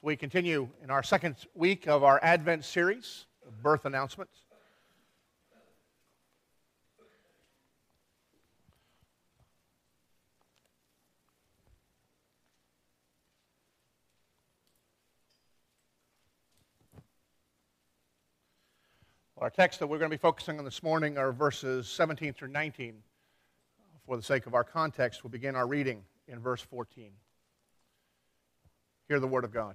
So we continue in our second week of our Advent series, birth announcements. Our text that we're going to be focusing on this morning are verses 17 through 19. For the sake of our context, we'll begin our reading in verse 14. Hear the word of God.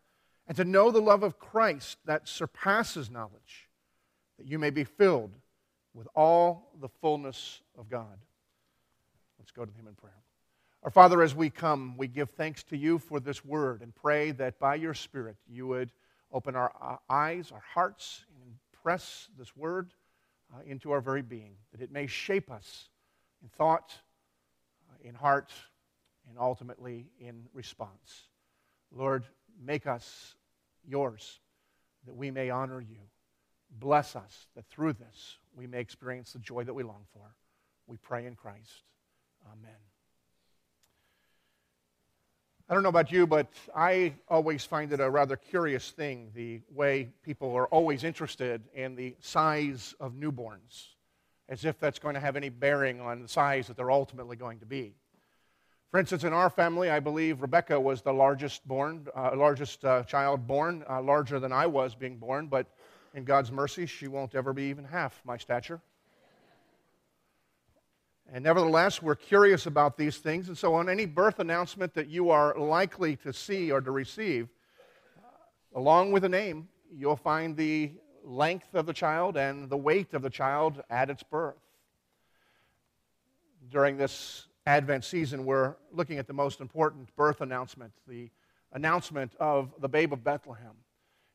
and to know the love of Christ that surpasses knowledge, that you may be filled with all the fullness of God. Let's go to Him in prayer. Our Father, as we come, we give thanks to you for this word and pray that by your Spirit you would open our uh, eyes, our hearts, and impress this word uh, into our very being, that it may shape us in thought, uh, in heart, and ultimately in response. Lord, make us yours, that we may honor you. Bless us, that through this we may experience the joy that we long for. We pray in Christ. Amen. I don't know about you, but I always find it a rather curious thing the way people are always interested in the size of newborns, as if that's going to have any bearing on the size that they're ultimately going to be. For instance, in our family, I believe Rebecca was the largest born, uh, largest uh, child born, uh, larger than I was being born, but in God's mercy, she won't ever be even half my stature. And nevertheless, we're curious about these things. And so, on any birth announcement that you are likely to see or to receive, uh, along with the name, you'll find the length of the child and the weight of the child at its birth. During this Advent season, we're looking at the most important birth announcement, the announcement of the babe of Bethlehem.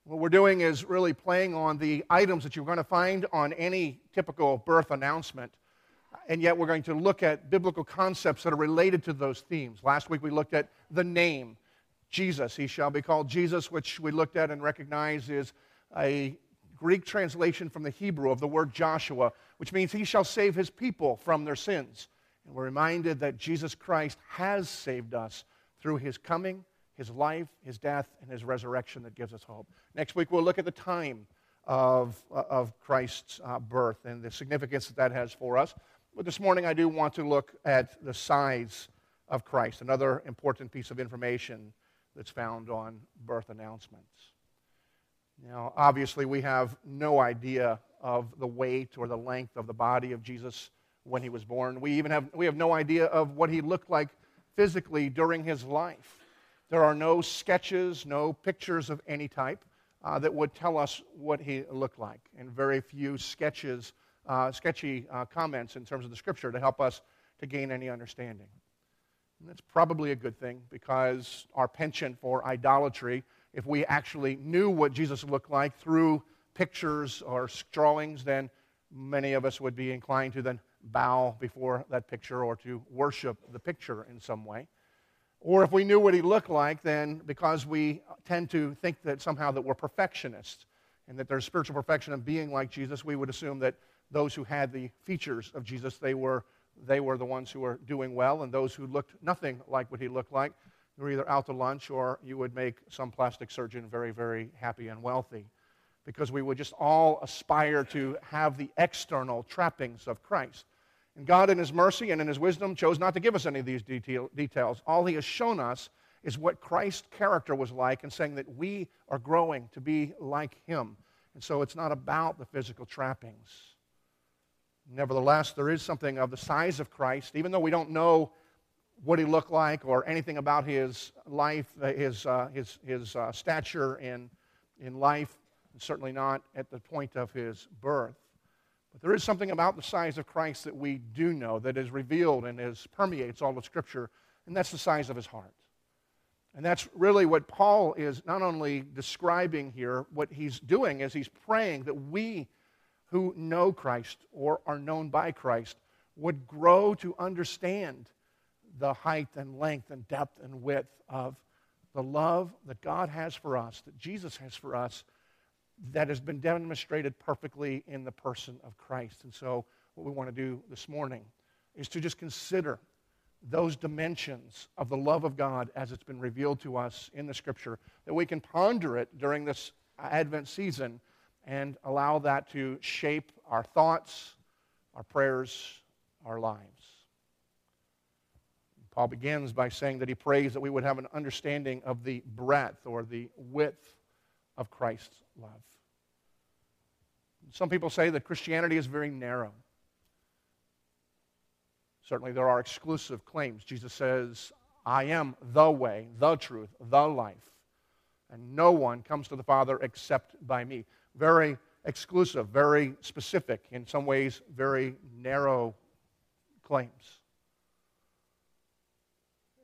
What we're doing is really playing on the items that you're going to find on any typical birth announcement and yet we're going to look at biblical concepts that are related to those themes. Last week we looked at the name, Jesus. He shall be called Jesus, which we looked at and recognized is a Greek translation from the Hebrew of the word Joshua, which means he shall save his people from their sins. And we're reminded that Jesus Christ has saved us through his coming, his life, his death, and his resurrection that gives us hope. Next week we'll look at the time of, of Christ's uh, birth and the significance that that has for us. But this morning I do want to look at the size of Christ, another important piece of information that's found on birth announcements. Now, obviously, we have no idea of the weight or the length of the body of Jesus when he was born. We even have, we have no idea of what he looked like physically during his life. There are no sketches, no pictures of any type uh, that would tell us what he looked like, and very few sketches uh, sketchy uh, comments in terms of the scripture to help us to gain any understanding. And that's probably a good thing because our penchant for idolatry, if we actually knew what Jesus looked like through pictures or drawings, then many of us would be inclined to then bow before that picture or to worship the picture in some way. Or if we knew what he looked like, then because we tend to think that somehow that we're perfectionists and that there's spiritual perfection in being like Jesus, we would assume that those who had the features of Jesus, they were, they were the ones who were doing well, and those who looked nothing like what he looked like were either out to lunch or you would make some plastic surgeon very, very happy and wealthy. Because we would just all aspire to have the external trappings of Christ. And God, in His mercy and in His wisdom, chose not to give us any of these detail, details. All He has shown us is what Christ's character was like and saying that we are growing to be like Him. And so it's not about the physical trappings. Nevertheless, there is something of the size of Christ, even though we don't know what he looked like or anything about his life, uh, his, uh, his, his uh, stature in, in life, certainly not at the point of his birth. But there is something about the size of Christ that we do know that is revealed and is, permeates all of Scripture, and that's the size of his heart. And that's really what Paul is not only describing here, what he's doing is he's praying that we who know Christ or are known by Christ would grow to understand the height and length and depth and width of the love that God has for us, that Jesus has for us, that has been demonstrated perfectly in the person of Christ. And so, what we want to do this morning is to just consider those dimensions of the love of God as it's been revealed to us in the Scripture, that we can ponder it during this Advent season and allow that to shape our thoughts, our prayers, our lives. Paul begins by saying that he prays that we would have an understanding of the breadth or the width of Christ's love. Some people say that Christianity is very narrow. Certainly, there are exclusive claims. Jesus says, I am the way, the truth, the life, and no one comes to the Father except by me. Very exclusive, very specific, in some ways, very narrow claims.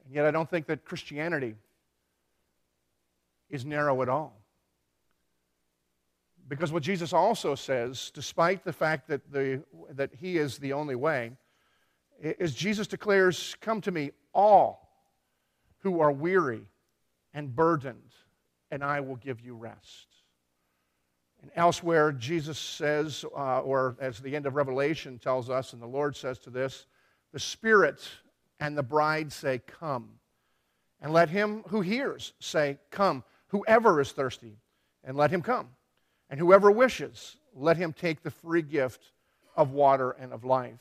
And yet, I don't think that Christianity is narrow at all. Because what Jesus also says, despite the fact that, the, that he is the only way, is Jesus declares, Come to me, all who are weary and burdened, and I will give you rest. And elsewhere, Jesus says, uh, or as the end of Revelation tells us, and the Lord says to this, the Spirit and the bride say, Come. And let him who hears say, Come. Whoever is thirsty, and let him come. And whoever wishes, let him take the free gift of water and of life.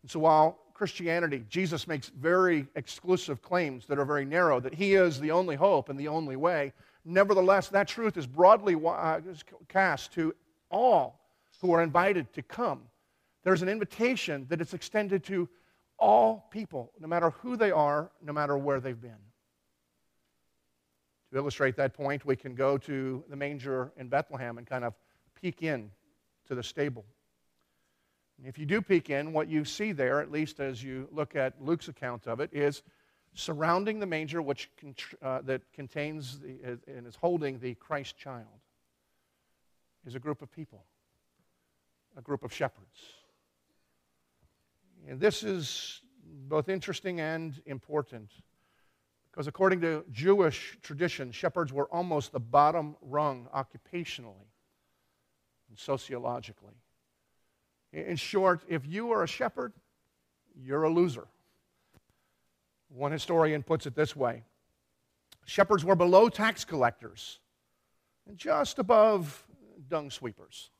And so while Christianity, Jesus makes very exclusive claims that are very narrow, that he is the only hope and the only way, nevertheless, that truth is broadly uh, cast to all who are invited to come. There's an invitation that is extended to all people, no matter who they are, no matter where they've been. To illustrate that point, we can go to the manger in Bethlehem and kind of peek in to the stable. If you do peek in, what you see there, at least as you look at Luke's account of it, is surrounding the manger which uh, that contains the, and is holding the Christ child is a group of people, a group of shepherds. And this is both interesting and important because, according to Jewish tradition, shepherds were almost the bottom rung occupationally and sociologically. In short, if you are a shepherd, you're a loser. One historian puts it this way Shepherds were below tax collectors and just above dung sweepers.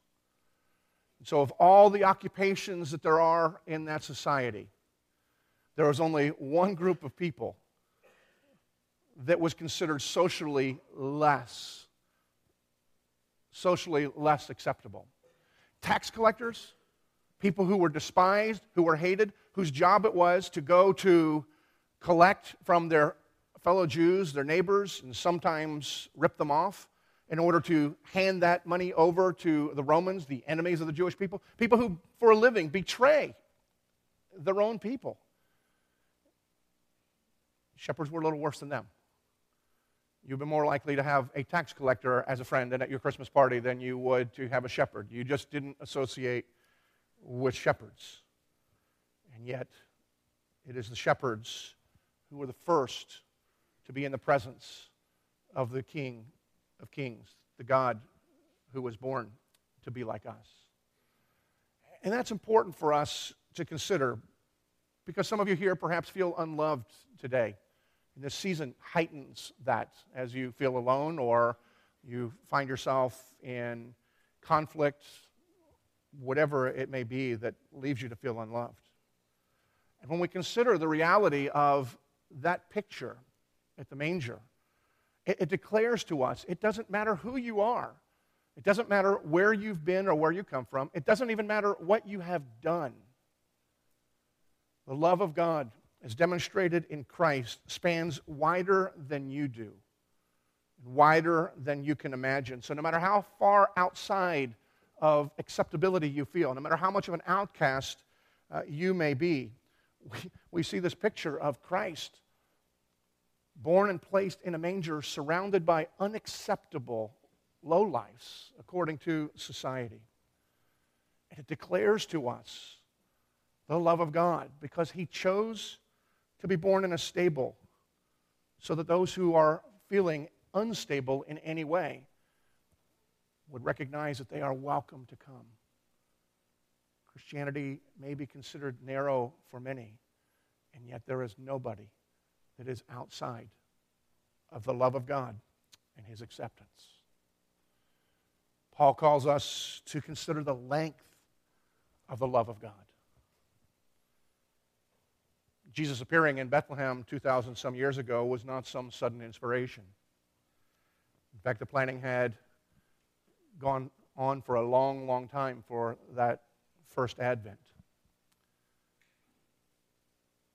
So, of all the occupations that there are in that society, there was only one group of people that was considered socially less socially less acceptable. Tax collectors, people who were despised, who were hated, whose job it was to go to collect from their fellow Jews, their neighbors, and sometimes rip them off in order to hand that money over to the Romans, the enemies of the Jewish people, people who, for a living, betray their own people. Shepherds were a little worse than them. You'd be more likely to have a tax collector as a friend and at your Christmas party than you would to have a shepherd. You just didn't associate with shepherds. And yet, it is the shepherds who were the first to be in the presence of the King of Kings, the God who was born to be like us. And that's important for us to consider because some of you here perhaps feel unloved today. And this season heightens that as you feel alone or you find yourself in conflict, whatever it may be that leaves you to feel unloved. And when we consider the reality of that picture at the manger, it, it declares to us it doesn't matter who you are, it doesn't matter where you've been or where you come from, it doesn't even matter what you have done. The love of God, as demonstrated in Christ, spans wider than you do, wider than you can imagine. So, no matter how far outside of acceptability you feel, no matter how much of an outcast uh, you may be, we, we see this picture of Christ born and placed in a manger, surrounded by unacceptable lowlifes according to society. And it declares to us the love of God because He chose to be born in a stable so that those who are feeling unstable in any way would recognize that they are welcome to come. Christianity may be considered narrow for many, and yet there is nobody that is outside of the love of God and His acceptance. Paul calls us to consider the length of the love of God. Jesus appearing in Bethlehem 2,000 some years ago was not some sudden inspiration. In fact, the planning had gone on for a long, long time for that first advent.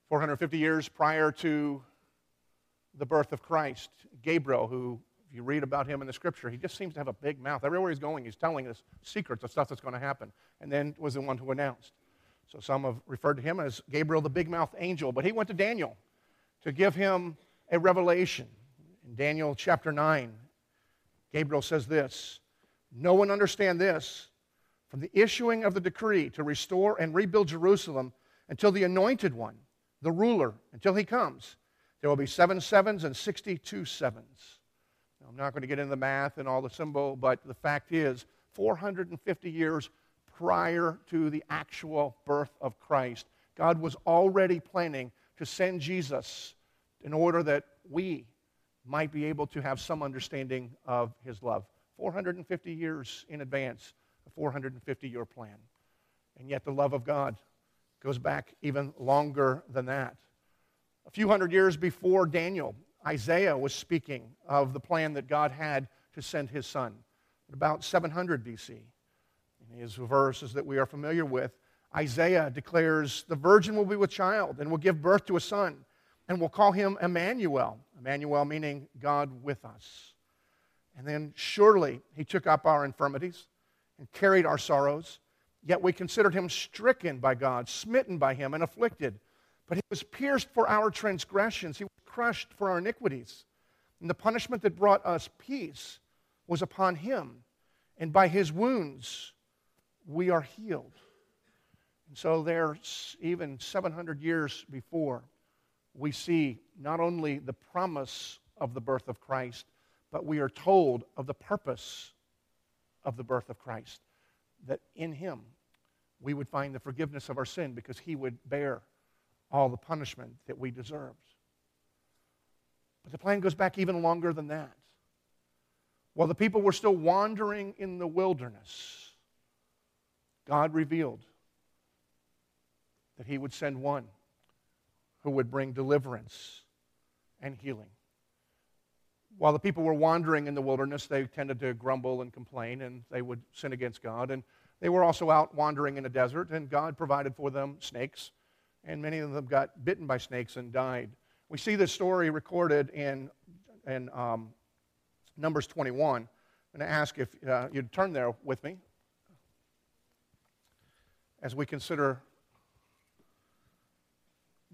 450 years prior to the birth of Christ, Gabriel, who if you read about him in the scripture, he just seems to have a big mouth. Everywhere he's going, he's telling us secrets of stuff that's going to happen. And then was the one who announced. So some have referred to him as Gabriel, the big mouth angel. But he went to Daniel to give him a revelation. In Daniel chapter 9, Gabriel says this No one understand this. From the issuing of the decree to restore and rebuild Jerusalem until the anointed one, the ruler, until he comes, there will be seven sevens and 62 sevens. I'm not going to get into the math and all the symbol, but the fact is, 450 years prior to the actual birth of Christ, God was already planning to send Jesus in order that we might be able to have some understanding of his love. 450 years in advance, a 450 year plan. And yet the love of God goes back even longer than that. A few hundred years before Daniel, Isaiah was speaking of the plan that God had to send his son about 700 BC. His verses that we are familiar with, Isaiah declares, The virgin will be with child and will give birth to a son, and will call him Emmanuel. Emmanuel meaning God with us. And then surely he took up our infirmities and carried our sorrows, yet we considered him stricken by God, smitten by him, and afflicted. But he was pierced for our transgressions, he was crushed for our iniquities. And the punishment that brought us peace was upon him. And by his wounds we are healed. And so, there's even 700 years before, we see not only the promise of the birth of Christ, but we are told of the purpose of the birth of Christ. That in him we would find the forgiveness of our sin because he would bear all the punishment that we deserved. But the plan goes back even longer than that. While the people were still wandering in the wilderness, God revealed that He would send one who would bring deliverance and healing. While the people were wandering in the wilderness, they tended to grumble and complain, and they would sin against God. And they were also out wandering in a desert, and God provided for them snakes and many of them got bitten by snakes and died. We see this story recorded in, in um, Numbers 21. I'm going to ask if uh, you'd turn there with me as we consider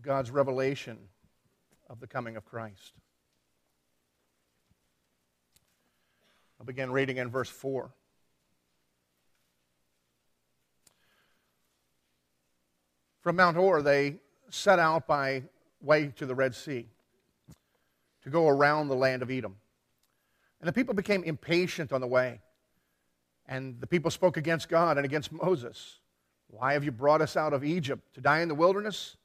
God's revelation of the coming of Christ. I'll begin reading in verse 4. From Mount Hor, they set out by way to the Red Sea to go around the land of Edom. And the people became impatient on the way. And the people spoke against God and against Moses. Why have you brought us out of Egypt to die in the wilderness?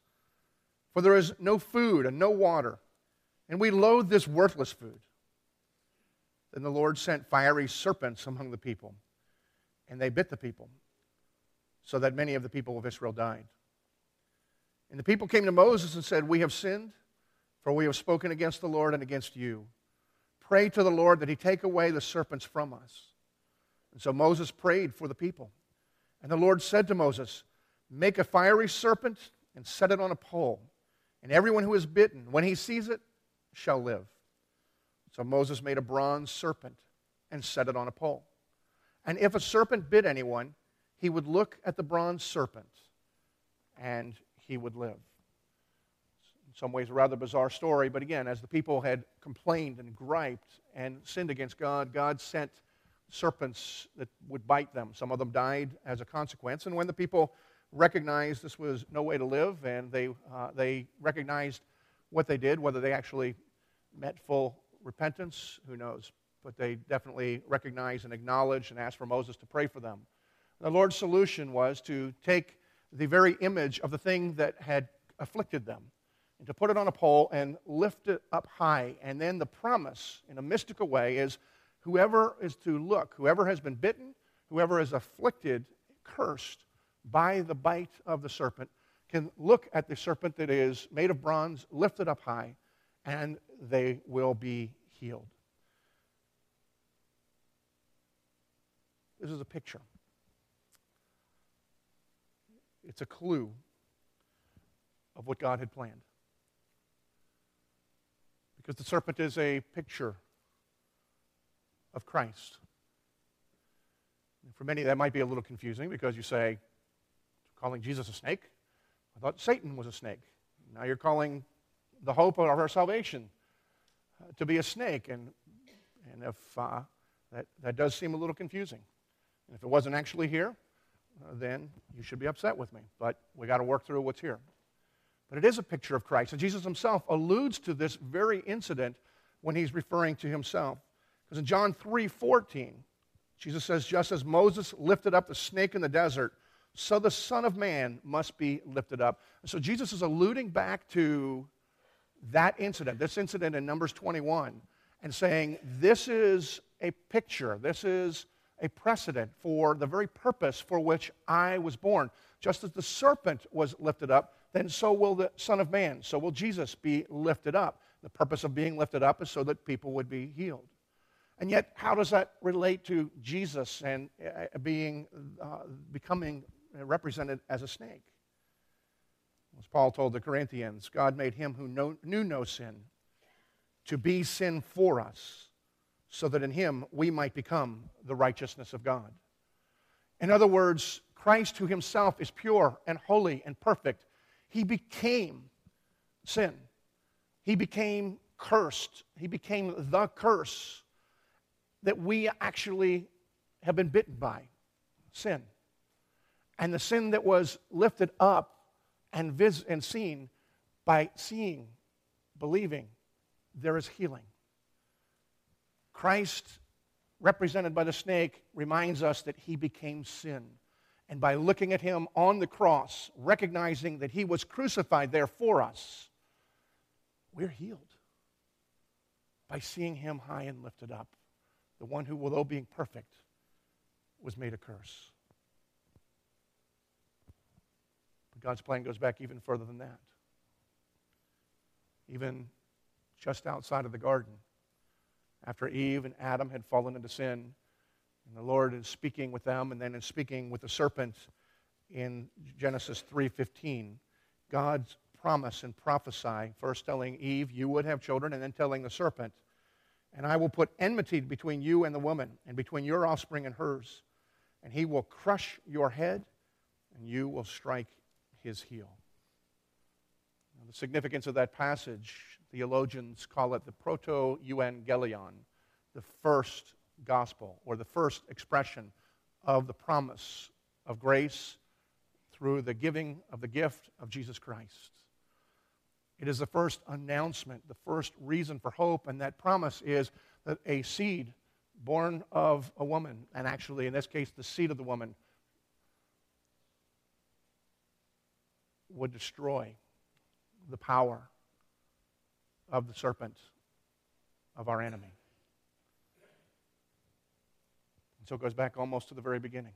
For there is no food and no water, and we loathe this worthless food. Then the Lord sent fiery serpents among the people, and they bit the people, so that many of the people of Israel died. And the people came to Moses and said, We have sinned, for we have spoken against the Lord and against you. Pray to the Lord that he take away the serpents from us. And so Moses prayed for the people. And the Lord said to Moses, Make a fiery serpent and set it on a pole. And everyone who is bitten, when he sees it, shall live. So Moses made a bronze serpent and set it on a pole. And if a serpent bit anyone, he would look at the bronze serpent and he would live. In some ways, a rather bizarre story, but again, as the people had complained and griped and sinned against God, God sent serpents that would bite them. Some of them died as a consequence. And when the people recognized this was no way to live and they, uh, they recognized what they did, whether they actually met full repentance, who knows? But they definitely recognized and acknowledged and asked for Moses to pray for them. The Lord's solution was to take the very image of the thing that had afflicted them and to put it on a pole and lift it up high. And then the promise, in a mystical way, is whoever is to look, whoever has been bitten, whoever is afflicted, cursed by the bite of the serpent, can look at the serpent that is made of bronze, lifted up high, and they will be healed. This is a picture. It's a clue of what God had planned. Because the serpent is a picture of Christ. And for many, that might be a little confusing because you say, calling Jesus a snake? I thought Satan was a snake. Now you're calling the hope of our salvation uh, to be a snake. And, and if uh, that, that does seem a little confusing. And if it wasn't actually here, uh, then you should be upset with me. But we got to work through what's here. But it is a picture of Christ. And Jesus himself alludes to this very incident when he's referring to himself. Because in John 3 14, Jesus says, Just as Moses lifted up the snake in the desert, so the Son of Man must be lifted up. so Jesus is alluding back to that incident, this incident in Numbers 21, and saying, This is a picture, this is a precedent for the very purpose for which I was born. Just as the serpent was lifted up, then so will the Son of Man, so will Jesus be lifted up. The purpose of being lifted up is so that people would be healed. And yet, how does that relate to Jesus and uh, being, uh, becoming represented as a snake? As Paul told the Corinthians, God made him who know, knew no sin to be sin for us, so that in him we might become the righteousness of God. In other words, Christ, who himself is pure and holy and perfect, he became sin. He became cursed. He became the curse that we actually have been bitten by sin. And the sin that was lifted up and, vis- and seen by seeing, believing, there is healing. Christ, represented by the snake, reminds us that he became sin. And by looking at him on the cross, recognizing that he was crucified there for us, we're healed by seeing him high and lifted up the one who, although being perfect, was made a curse. But God's plan goes back even further than that. Even just outside of the garden, after Eve and Adam had fallen into sin, and the Lord is speaking with them, and then is speaking with the serpent in Genesis 3:15, God's promise and prophesy, first telling Eve, you would have children, and then telling the serpent, and I will put enmity between you and the woman, and between your offspring and hers. And he will crush your head, and you will strike his heel. Now, the significance of that passage, theologians call it the proto evangelion, the first gospel, or the first expression of the promise of grace through the giving of the gift of Jesus Christ. It is the first announcement, the first reason for hope, and that promise is that a seed born of a woman, and actually in this case, the seed of the woman, would destroy the power of the serpent of our enemy. And so it goes back almost to the very beginning.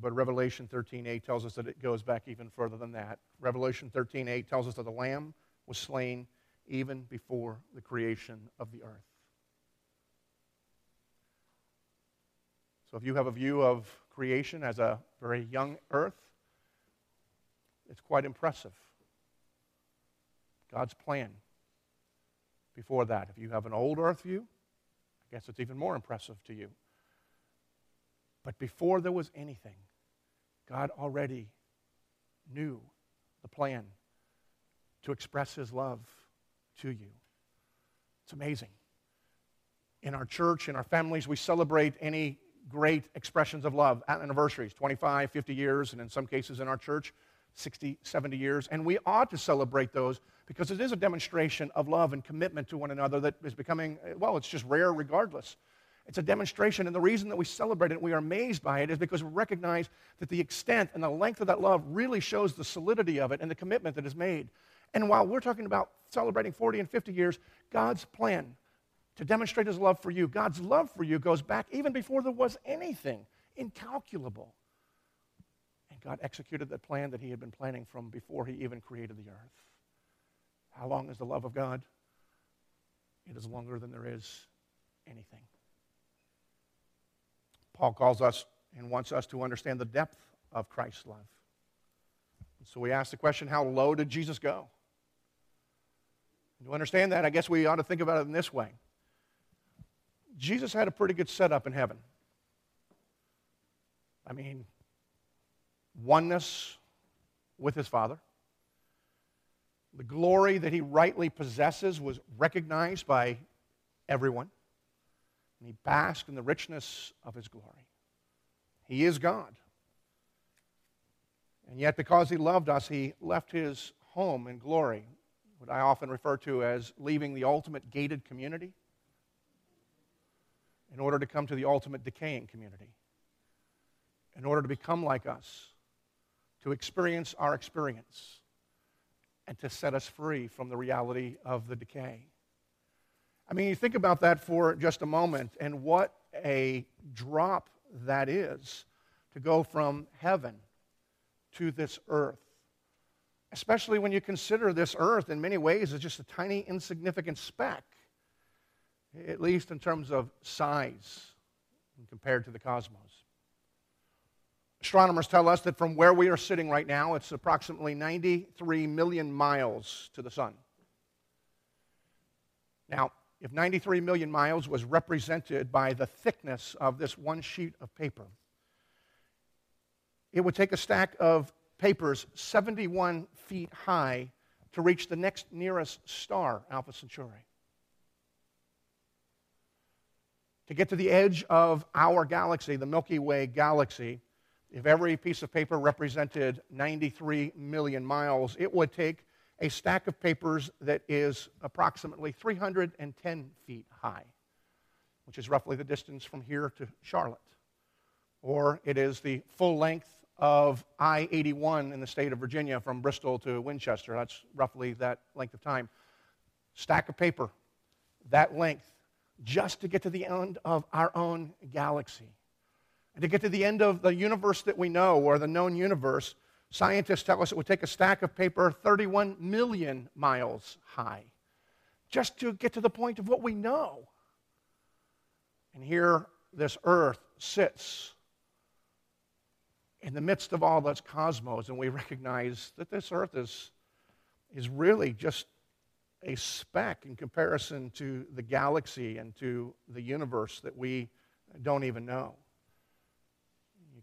But Revelation 13:8 tells us that it goes back even further than that. Revelation 13:8 tells us that the lamb was slain even before the creation of the earth. So if you have a view of creation as a very young earth, it's quite impressive. God's plan before that. If you have an old earth view, I guess it's even more impressive to you. But before there was anything, God already knew the plan to express his love to you. It's amazing. In our church, in our families, we celebrate any great expressions of love, anniversaries, 25, 50 years, and in some cases in our church, 60, 70 years. And we ought to celebrate those because it is a demonstration of love and commitment to one another that is becoming, well, it's just rare regardless. It's a demonstration, and the reason that we celebrate it, we are amazed by it, is because we recognize that the extent and the length of that love really shows the solidity of it and the commitment that is made. And while we're talking about celebrating 40 and 50 years, God's plan to demonstrate his love for you, God's love for you goes back even before there was anything incalculable. And God executed that plan that he had been planning from before he even created the earth. How long is the love of God? It is longer than there is anything. Paul calls us and wants us to understand the depth of Christ's love. So we ask the question how low did Jesus go? And to understand that, I guess we ought to think about it in this way Jesus had a pretty good setup in heaven. I mean, oneness with his Father. The glory that he rightly possesses was recognized by everyone and he basked in the richness of his glory. He is God. And yet, because he loved us, he left his home in glory, what I often refer to as leaving the ultimate gated community in order to come to the ultimate decaying community, in order to become like us, to experience our experience, and to set us free from the reality of the decay. I mean, you think about that for just a moment and what a drop that is to go from heaven to this earth. Especially when you consider this earth in many ways is just a tiny, insignificant speck, at least in terms of size compared to the cosmos. Astronomers tell us that from where we are sitting right now, it's approximately 93 million miles to the sun. Now, if 93 million miles was represented by the thickness of this one sheet of paper, it would take a stack of papers 71 feet high to reach the next nearest star, Alpha Centauri. To get to the edge of our galaxy, the Milky Way galaxy, if every piece of paper represented 93 million miles, it would take a stack of papers that is approximately 310 feet high, which is roughly the distance from here to Charlotte. Or it is the full length of I 81 in the state of Virginia from Bristol to Winchester. That's roughly that length of time. Stack of paper, that length, just to get to the end of our own galaxy. And to get to the end of the universe that we know, or the known universe, Scientists tell us it would take a stack of paper 31 million miles high just to get to the point of what we know. And here, this earth sits in the midst of all this cosmos, and we recognize that this earth is, is really just a speck in comparison to the galaxy and to the universe that we don't even know.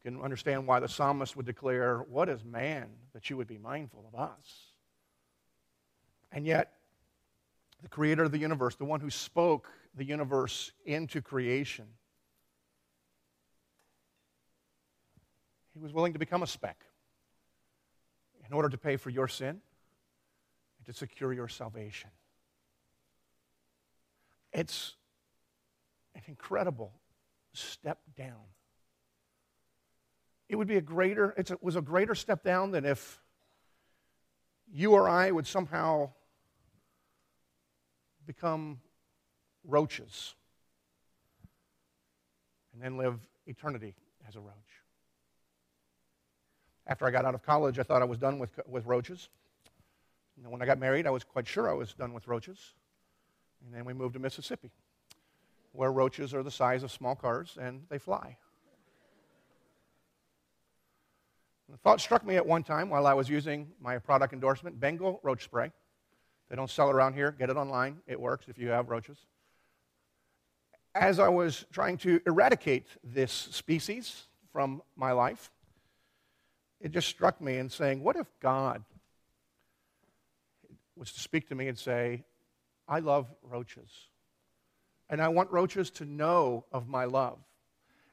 You can understand why the psalmist would declare, What is man that you would be mindful of us? And yet, the creator of the universe, the one who spoke the universe into creation, he was willing to become a speck in order to pay for your sin and to secure your salvation. It's an incredible step down it would be a greater, it was a greater step down than if you or I would somehow become roaches and then live eternity as a roach. After I got out of college, I thought I was done with, with roaches. And when I got married, I was quite sure I was done with roaches. And then we moved to Mississippi, where roaches are the size of small cars and they fly. The thought struck me at one time while I was using my product endorsement Bengal roach spray. They don't sell around here. Get it online. It works if you have roaches. As I was trying to eradicate this species from my life, it just struck me in saying, what if God was to speak to me and say, I love roaches. And I want roaches to know of my love.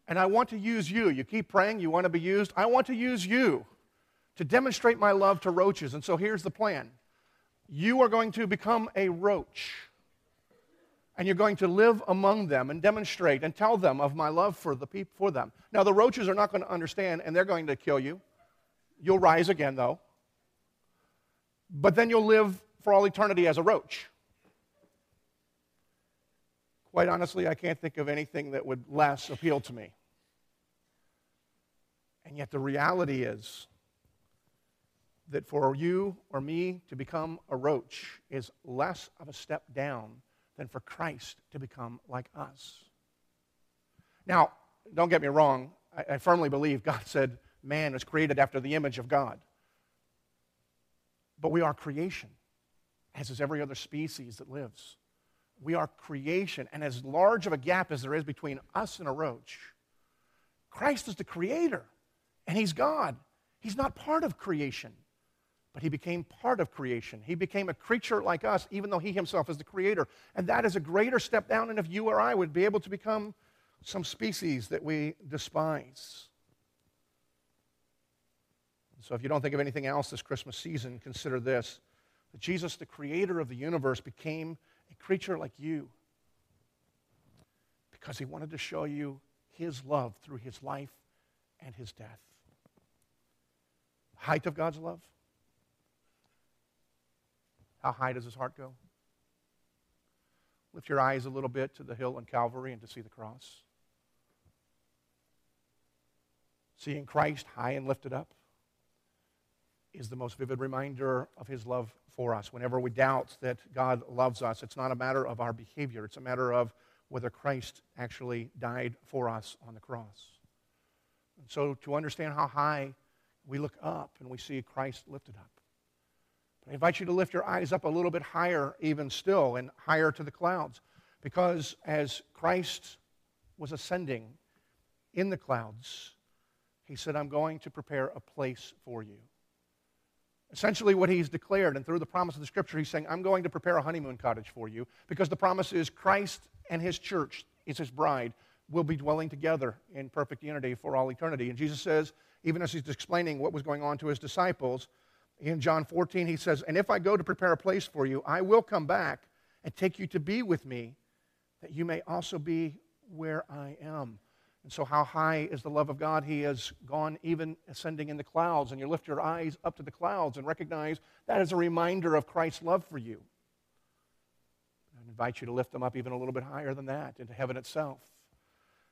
And I want to use you. You keep praying, you want to be used. I want to use you to demonstrate my love to roaches. And so here's the plan you are going to become a roach. And you're going to live among them and demonstrate and tell them of my love for, the peop- for them. Now, the roaches are not going to understand, and they're going to kill you. You'll rise again, though. But then you'll live for all eternity as a roach. Quite honestly, I can't think of anything that would less appeal to me. And yet, the reality is that for you or me to become a roach is less of a step down than for Christ to become like us. Now, don't get me wrong, I, I firmly believe God said man was created after the image of God. But we are creation, as is every other species that lives. We are creation, and as large of a gap as there is between us and a roach, Christ is the creator, and He's God. He's not part of creation, but He became part of creation. He became a creature like us, even though He Himself is the creator. And that is a greater step down than if you or I would be able to become some species that we despise. So if you don't think of anything else this Christmas season, consider this that Jesus, the creator of the universe, became creature like you because he wanted to show you his love through his life and his death. Height of God's love. How high does his heart go? Lift your eyes a little bit to the hill on Calvary and to see the cross. Seeing Christ high and lifted up is the most vivid reminder of his love for us. Whenever we doubt that God loves us, it's not a matter of our behavior, it's a matter of whether Christ actually died for us on the cross. And so, to understand how high we look up and we see Christ lifted up. But I invite you to lift your eyes up a little bit higher, even still, and higher to the clouds. Because as Christ was ascending in the clouds, he said, I'm going to prepare a place for you. Essentially, what he's declared, and through the promise of the scripture, he's saying, I'm going to prepare a honeymoon cottage for you because the promise is Christ and his church, is his bride, will be dwelling together in perfect unity for all eternity. And Jesus says, even as he's explaining what was going on to his disciples, in John 14, he says, And if I go to prepare a place for you, I will come back and take you to be with me, that you may also be where I am. And so, how high is the love of God? He has gone even ascending in the clouds. And you lift your eyes up to the clouds and recognize that is a reminder of Christ's love for you. I invite you to lift them up even a little bit higher than that, into heaven itself.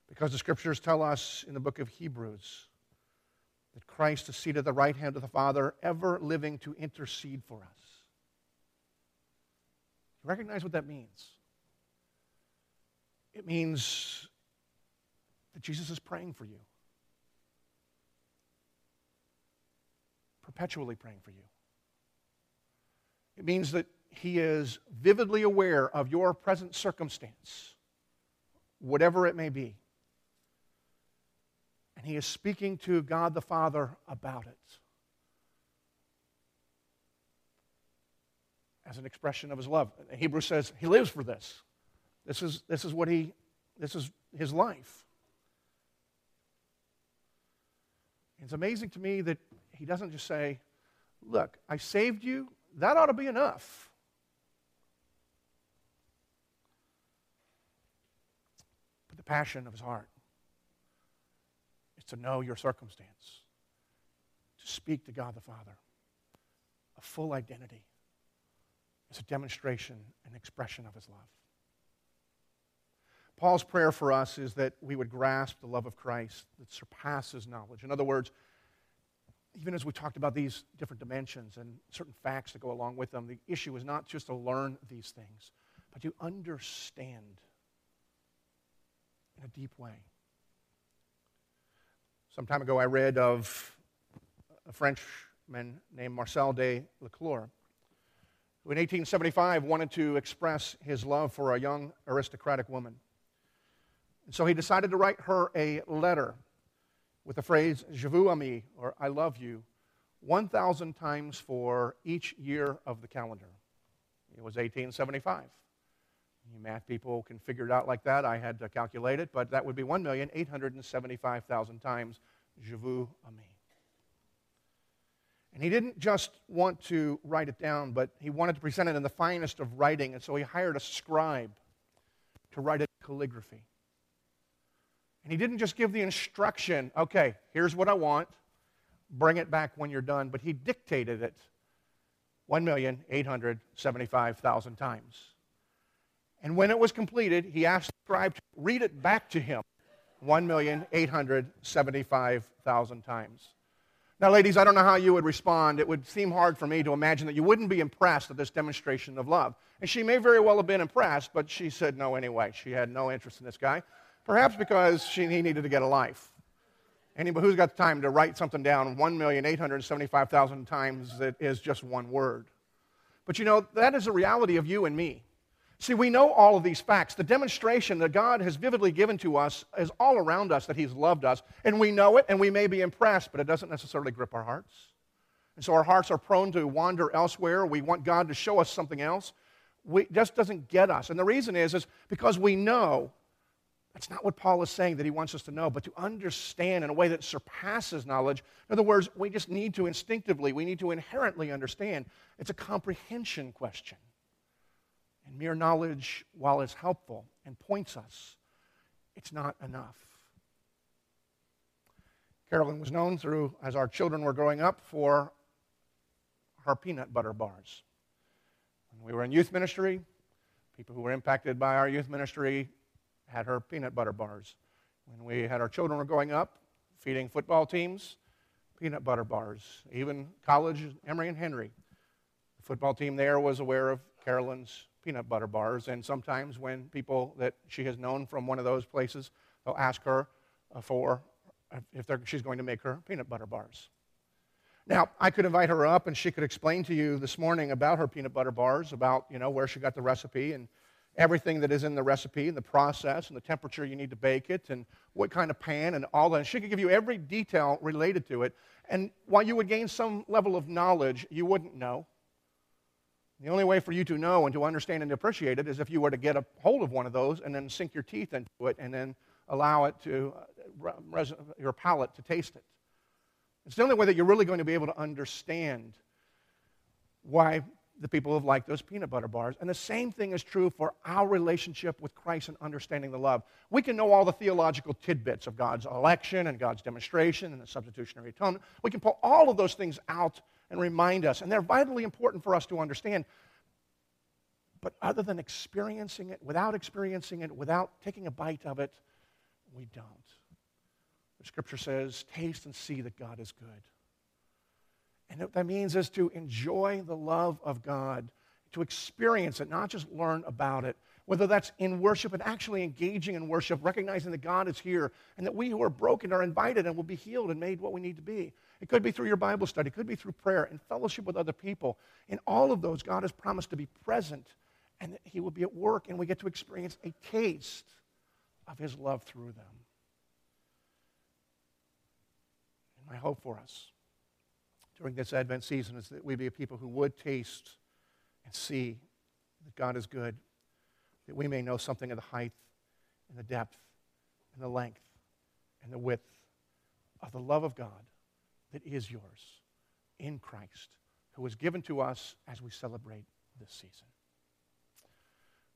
Because the scriptures tell us in the book of Hebrews that Christ is seated at the right hand of the Father, ever living to intercede for us. You recognize what that means? It means that Jesus is praying for you, perpetually praying for you. It means that He is vividly aware of your present circumstance, whatever it may be. And He is speaking to God the Father about it. As an expression of his love. Hebrews says he lives for this. This is, this is what he, this is his life. It's amazing to me that he doesn't just say, Look, I saved you. That ought to be enough. But the passion of his heart is to know your circumstance, to speak to God the Father. A full identity is a demonstration and expression of his love. Paul's prayer for us is that we would grasp the love of Christ that surpasses knowledge. In other words, even as we talked about these different dimensions and certain facts that go along with them, the issue is not just to learn these things, but to understand in a deep way. Some time ago, I read of a Frenchman named Marcel de Leclerc, who in 1875 wanted to express his love for a young aristocratic woman. And so he decided to write her a letter with the phrase, Je vous aime, or I love you, 1,000 times for each year of the calendar. it was 1875. You math people can figure it out like that. I had to calculate it, but that would be 1,875,000 times Je vous aime. And he didn't just want to write it down, but he wanted to present it in the finest of writing, and so he hired a scribe to write it in calligraphy. And he didn't just give the instruction, okay, here's what I want, bring it back when you're done, but he dictated it 1,875,000 times. And when it was completed, he asked the scribe to read it back to him 1,875,000 times. Now, ladies, I don't know how you would respond. It would seem hard for me to imagine that you wouldn't be impressed at this demonstration of love. And she may very well have been impressed, but she said no anyway. She had no interest in this guy, perhaps because she, he needed to get a life. Anybody who's got the time to write something down 1,875,000 times that is just one word. But you know, that is a reality of you and me. See, we know all of these facts. The demonstration that God has vividly given to us is all around us that He's loved us. And we know it and we may be impressed, but it doesn't necessarily grip our hearts. And so our hearts are prone to wander elsewhere. We want God to show us something else. We, just doesn't get us. And the reason is, is because we know that's not what Paul is saying that he wants us to know, but to understand in a way that surpasses knowledge. In other words, we just need to instinctively, we need to inherently understand. It's a comprehension question. And mere knowledge, while it's helpful and points us, it's not enough. Carolyn was known through, as our children were growing up, for her peanut butter bars. When we were in youth ministry, people who were impacted by our youth ministry had her peanut butter bars. When we had our children were growing up, feeding football teams, peanut butter bars. Even college, Emory and Henry. The football team there was aware of Carolyn's peanut butter bars, and sometimes when people that she has known from one of those places, they'll ask her uh, for uh, if she's going to make her peanut butter bars. Now, I could invite her up and she could explain to you this morning about her peanut butter bars, about, you know, where she got the recipe and everything that is in the recipe and the process and the temperature you need to bake it and what kind of pan and all that. She could give you every detail related to it. And while you would gain some level of knowledge, you wouldn't know. The only way for you to know and to understand and to appreciate it is if you were to get a hold of one of those and then sink your teeth into it and then allow it to, uh, your palate to taste it. It's the only way that you're really going to be able to understand why the people who have liked those peanut butter bars. And the same thing is true for our relationship with Christ and understanding the love. We can know all the theological tidbits of God's election and God's demonstration and the substitutionary atonement. We can pull all of those things out and remind us, and they're vitally important for us to understand. But other than experiencing it, without experiencing it, without taking a bite of it, we don't. The scripture says, Taste and see that God is good. And what that means is to enjoy the love of God, to experience it, not just learn about it. Whether that's in worship and actually engaging in worship, recognizing that God is here and that we who are broken are invited and will be healed and made what we need to be. It could be through your Bible study, it could be through prayer and fellowship with other people. In all of those, God has promised to be present and that He will be at work, and we get to experience a taste of His love through them. And my hope for us during this Advent season is that we be a people who would taste and see that God is good, that we may know something of the height and the depth and the length and the width of the love of God that is yours in Christ, who was given to us as we celebrate this season.